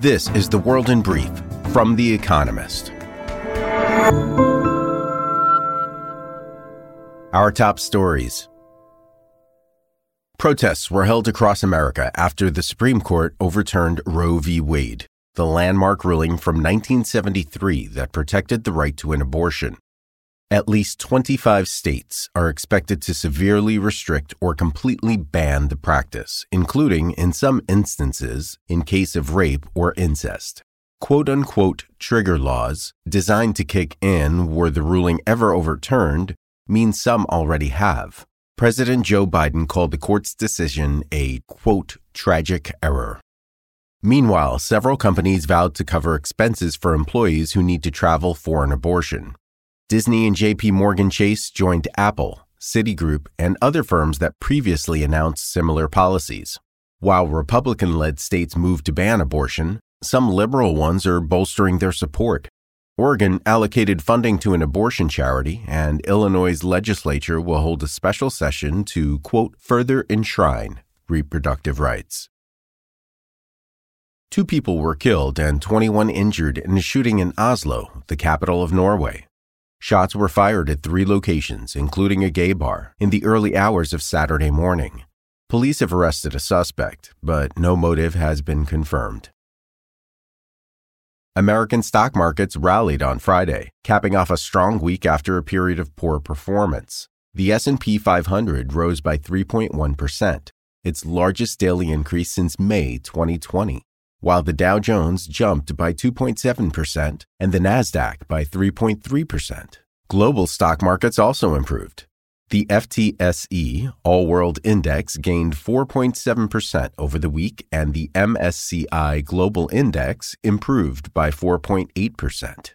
This is The World in Brief from The Economist. Our top stories. Protests were held across America after the Supreme Court overturned Roe v. Wade, the landmark ruling from 1973 that protected the right to an abortion. At least 25 states are expected to severely restrict or completely ban the practice, including, in some instances, in case of rape or incest. Quote unquote trigger laws, designed to kick in were the ruling ever overturned, mean some already have. President Joe Biden called the court's decision a quote tragic error. Meanwhile, several companies vowed to cover expenses for employees who need to travel for an abortion. Disney and JP Morgan Chase joined Apple, Citigroup, and other firms that previously announced similar policies. While Republican led states moved to ban abortion, some liberal ones are bolstering their support. Oregon allocated funding to an abortion charity, and Illinois' legislature will hold a special session to, quote, further enshrine reproductive rights. Two people were killed and 21 injured in a shooting in Oslo, the capital of Norway. Shots were fired at three locations, including a gay bar, in the early hours of Saturday morning. Police have arrested a suspect, but no motive has been confirmed. American stock markets rallied on Friday, capping off a strong week after a period of poor performance. The S&P 500 rose by 3.1%, its largest daily increase since May 2020 while the Dow Jones jumped by 2.7% and the Nasdaq by 3.3%. Global stock markets also improved. The FTSE All World Index gained 4.7% over the week, and the MSCI Global Index improved by 4.8%.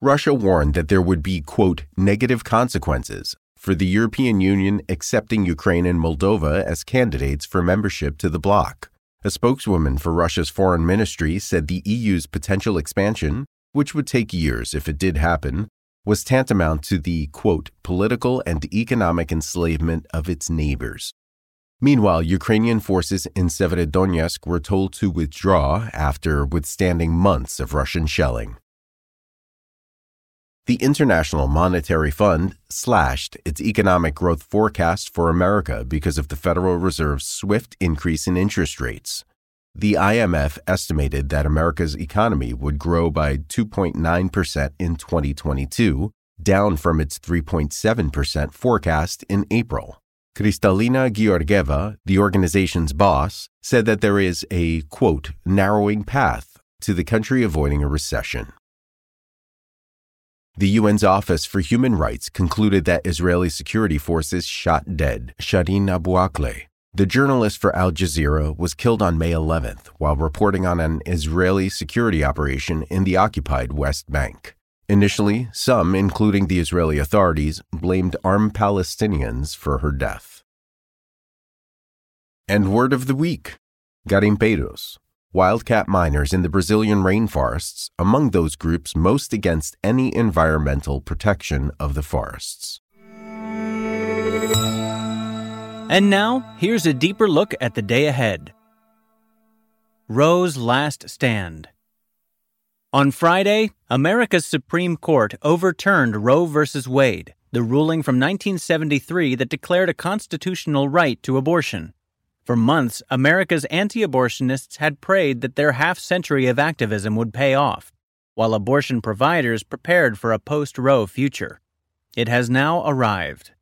Russia warned that there would be, quote, negative consequences for the European Union accepting Ukraine and Moldova as candidates for membership to the bloc. A spokeswoman for Russia's foreign ministry said the EU's potential expansion, which would take years if it did happen, was tantamount to the, quote, political and economic enslavement of its neighbors. Meanwhile, Ukrainian forces in Severodonetsk were told to withdraw after withstanding months of Russian shelling. The International Monetary Fund slashed its economic growth forecast for America because of the Federal Reserve's swift increase in interest rates. The IMF estimated that America's economy would grow by 2.9% in 2022, down from its 3.7% forecast in April. Kristalina Georgieva, the organization's boss, said that there is a, quote, narrowing path to the country avoiding a recession. The UN's Office for Human Rights concluded that Israeli security forces shot dead Shireen Abu Akleh. The journalist for Al Jazeera was killed on May 11th while reporting on an Israeli security operation in the occupied West Bank. Initially, some, including the Israeli authorities, blamed armed Palestinians for her death. And word of the week Garimpeiros, wildcat miners in the Brazilian rainforests among those groups most against any environmental protection of the forests. And now, here's a deeper look at the day ahead. Roe's Last Stand. On Friday, America's Supreme Court overturned Roe v. Wade, the ruling from 1973 that declared a constitutional right to abortion. For months, America's anti abortionists had prayed that their half century of activism would pay off, while abortion providers prepared for a post Roe future. It has now arrived.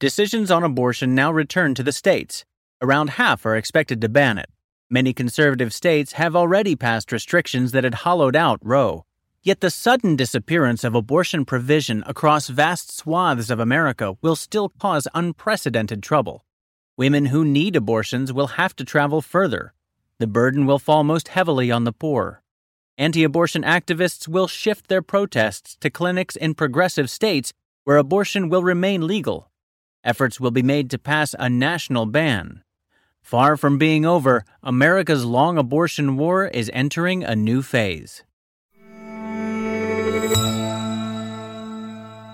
Decisions on abortion now return to the states. Around half are expected to ban it. Many conservative states have already passed restrictions that had hollowed out Roe. Yet the sudden disappearance of abortion provision across vast swaths of America will still cause unprecedented trouble. Women who need abortions will have to travel further. The burden will fall most heavily on the poor. Anti abortion activists will shift their protests to clinics in progressive states where abortion will remain legal. Efforts will be made to pass a national ban. Far from being over, America's long abortion war is entering a new phase.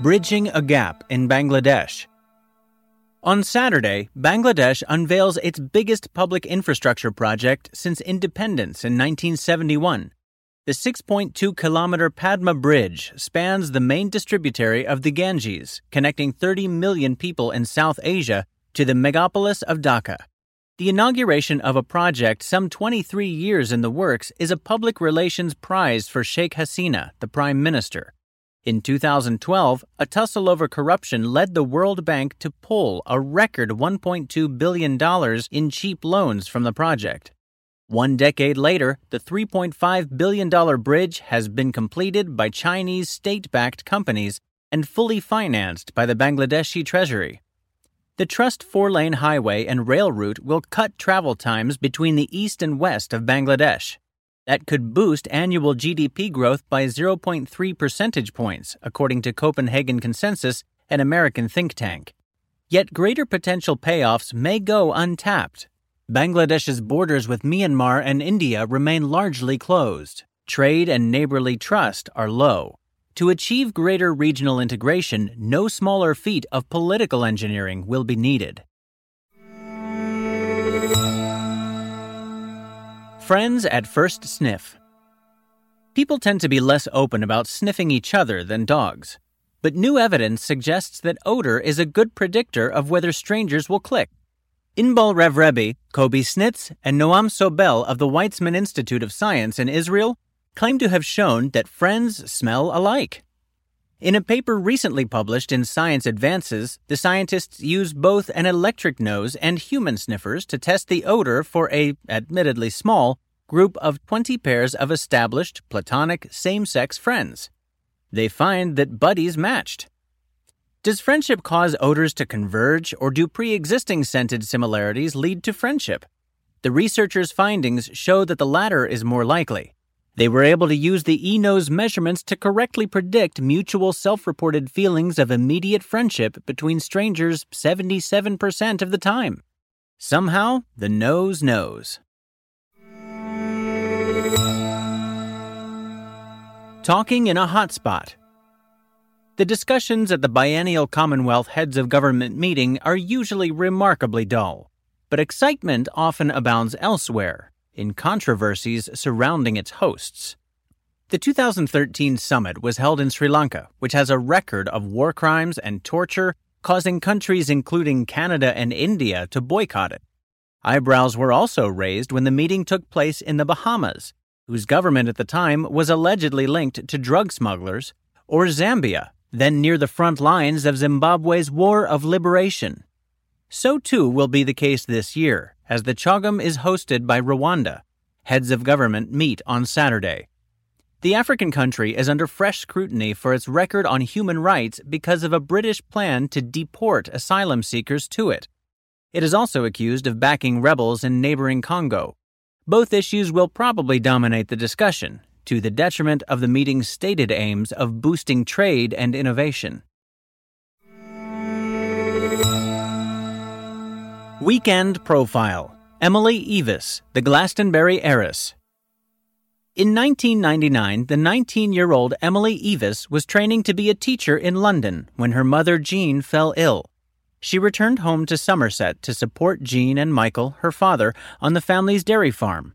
Bridging a Gap in Bangladesh On Saturday, Bangladesh unveils its biggest public infrastructure project since independence in 1971. The 6.2 kilometer Padma Bridge spans the main distributary of the Ganges, connecting 30 million people in South Asia to the megapolis of Dhaka. The inauguration of a project some 23 years in the works is a public relations prize for Sheikh Hasina, the Prime Minister. In 2012, a tussle over corruption led the World Bank to pull a record $1.2 billion in cheap loans from the project. One decade later, the $3.5 billion bridge has been completed by Chinese state backed companies and fully financed by the Bangladeshi Treasury. The Trust four lane highway and rail route will cut travel times between the east and west of Bangladesh. That could boost annual GDP growth by 0.3 percentage points, according to Copenhagen Consensus, an American think tank. Yet greater potential payoffs may go untapped. Bangladesh's borders with Myanmar and India remain largely closed. Trade and neighborly trust are low. To achieve greater regional integration, no smaller feat of political engineering will be needed. Friends at First Sniff. People tend to be less open about sniffing each other than dogs. But new evidence suggests that odor is a good predictor of whether strangers will click. Inbal Ravreby, Kobi Snitz, and Noam Sobel of the Weizmann Institute of Science in Israel claim to have shown that friends smell alike. In a paper recently published in Science Advances, the scientists used both an electric nose and human sniffers to test the odor for a, admittedly small, group of 20 pairs of established, platonic, same sex friends. They find that buddies matched. Does friendship cause odors to converge, or do pre existing scented similarities lead to friendship? The researchers' findings show that the latter is more likely. They were able to use the eNose measurements to correctly predict mutual self reported feelings of immediate friendship between strangers 77% of the time. Somehow, the nose knows. Talking in a hotspot. The discussions at the biennial Commonwealth Heads of Government meeting are usually remarkably dull, but excitement often abounds elsewhere in controversies surrounding its hosts. The 2013 summit was held in Sri Lanka, which has a record of war crimes and torture, causing countries including Canada and India to boycott it. Eyebrows were also raised when the meeting took place in the Bahamas, whose government at the time was allegedly linked to drug smugglers, or Zambia, then near the front lines of Zimbabwe's War of Liberation. So too will be the case this year, as the CHOGM is hosted by Rwanda. Heads of government meet on Saturday. The African country is under fresh scrutiny for its record on human rights because of a British plan to deport asylum seekers to it. It is also accused of backing rebels in neighboring Congo. Both issues will probably dominate the discussion, to the detriment of the meeting's stated aims of boosting trade and innovation. Weekend Profile Emily Eavis, the Glastonbury heiress. In 1999, the 19 year old Emily Eavis was training to be a teacher in London when her mother Jean fell ill. She returned home to Somerset to support Jean and Michael, her father, on the family's dairy farm.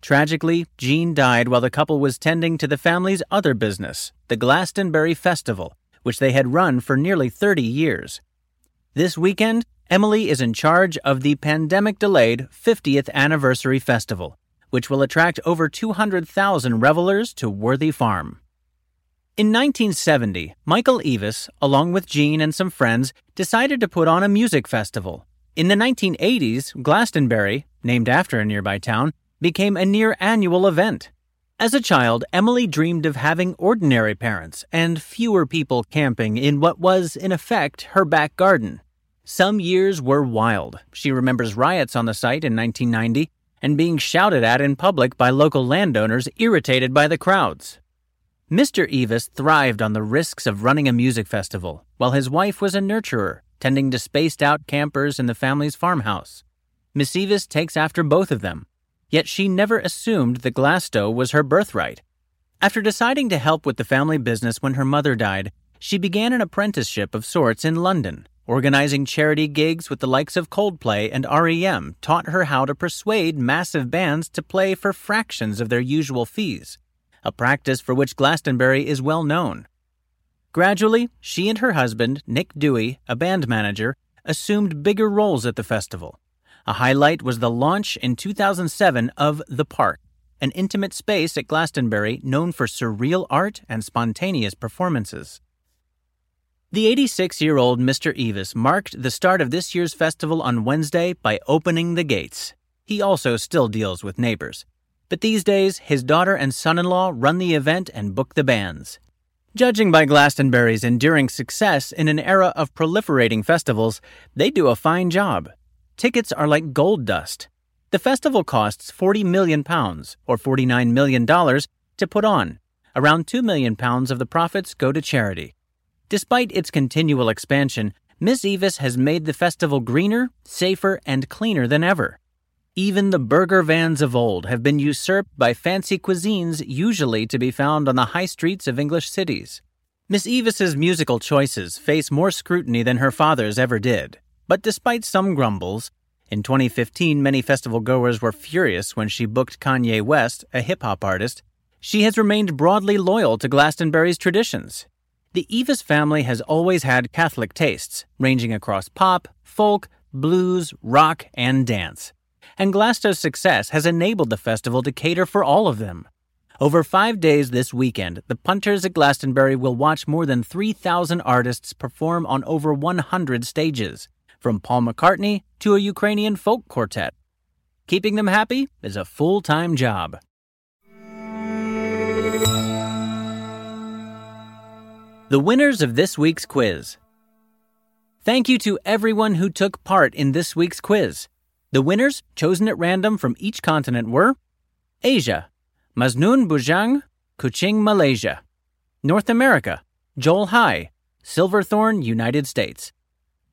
Tragically, Jean died while the couple was tending to the family's other business, the Glastonbury Festival, which they had run for nearly 30 years. This weekend, Emily is in charge of the pandemic delayed 50th anniversary festival, which will attract over 200,000 revelers to Worthy Farm. In 1970, Michael Eavis, along with Jean and some friends, decided to put on a music festival. In the 1980s, Glastonbury, named after a nearby town, became a near annual event. As a child, Emily dreamed of having ordinary parents and fewer people camping in what was, in effect, her back garden. Some years were wild. She remembers riots on the site in 1990 and being shouted at in public by local landowners irritated by the crowds. Mr. Eavis thrived on the risks of running a music festival, while his wife was a nurturer, tending to spaced out campers in the family's farmhouse. Miss Eavis takes after both of them, yet she never assumed that Glasto was her birthright. After deciding to help with the family business when her mother died, she began an apprenticeship of sorts in London Organizing charity gigs with the likes of Coldplay and REM taught her how to persuade massive bands to play for fractions of their usual fees, a practice for which Glastonbury is well known. Gradually, she and her husband, Nick Dewey, a band manager, assumed bigger roles at the festival. A highlight was the launch in 2007 of The Park, an intimate space at Glastonbury known for surreal art and spontaneous performances. The 86 year old Mr. Eavis marked the start of this year's festival on Wednesday by opening the gates. He also still deals with neighbors. But these days, his daughter and son in law run the event and book the bands. Judging by Glastonbury's enduring success in an era of proliferating festivals, they do a fine job. Tickets are like gold dust. The festival costs 40 million pounds or 49 million dollars to put on. Around 2 million pounds of the profits go to charity. Despite its continual expansion, Miss Eavis has made the festival greener, safer, and cleaner than ever. Even the burger vans of old have been usurped by fancy cuisines usually to be found on the high streets of English cities. Miss Eavis's musical choices face more scrutiny than her father's ever did. But despite some grumbles, in 2015 many festival goers were furious when she booked Kanye West, a hip hop artist, she has remained broadly loyal to Glastonbury's traditions. The Eavis family has always had Catholic tastes, ranging across pop, folk, blues, rock, and dance and Glasto's success has enabled the festival to cater for all of them. Over five days this weekend, the punters at Glastonbury will watch more than 3,000 artists perform on over 100 stages, from Paul McCartney to a Ukrainian folk quartet. Keeping them happy is a full time job. The winners of this week's quiz. Thank you to everyone who took part in this week's quiz. The winners, chosen at random from each continent, were Asia, Maznun Bujang, Kuching, Malaysia. North America, Joel High, Silverthorne, United States.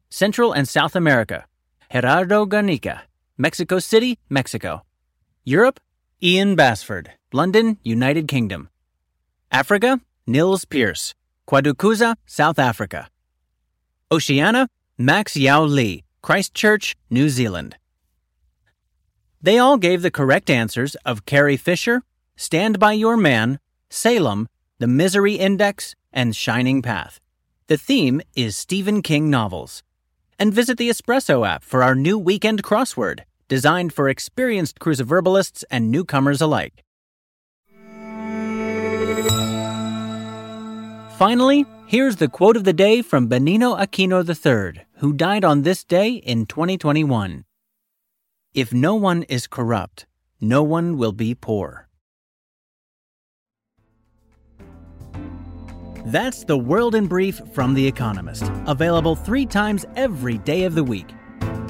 Central and South America, Gerardo Garnica, Mexico City, Mexico. Europe, Ian Basford, London, United Kingdom. Africa, Nils Pierce, Kwadukuza, South Africa. Oceania, Max Yao Lee, Christchurch, New Zealand. They all gave the correct answers of Carrie Fisher, Stand By Your Man, Salem, The Misery Index, and Shining Path. The theme is Stephen King novels. And visit the Espresso app for our new weekend crossword, designed for experienced cruciverbalists and newcomers alike. Finally, here's the quote of the day from Benigno Aquino III, who died on this day in 2021. If no one is corrupt, no one will be poor. That's the World in Brief from The Economist, available three times every day of the week.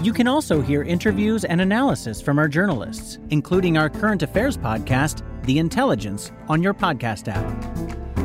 You can also hear interviews and analysis from our journalists, including our current affairs podcast, The Intelligence, on your podcast app.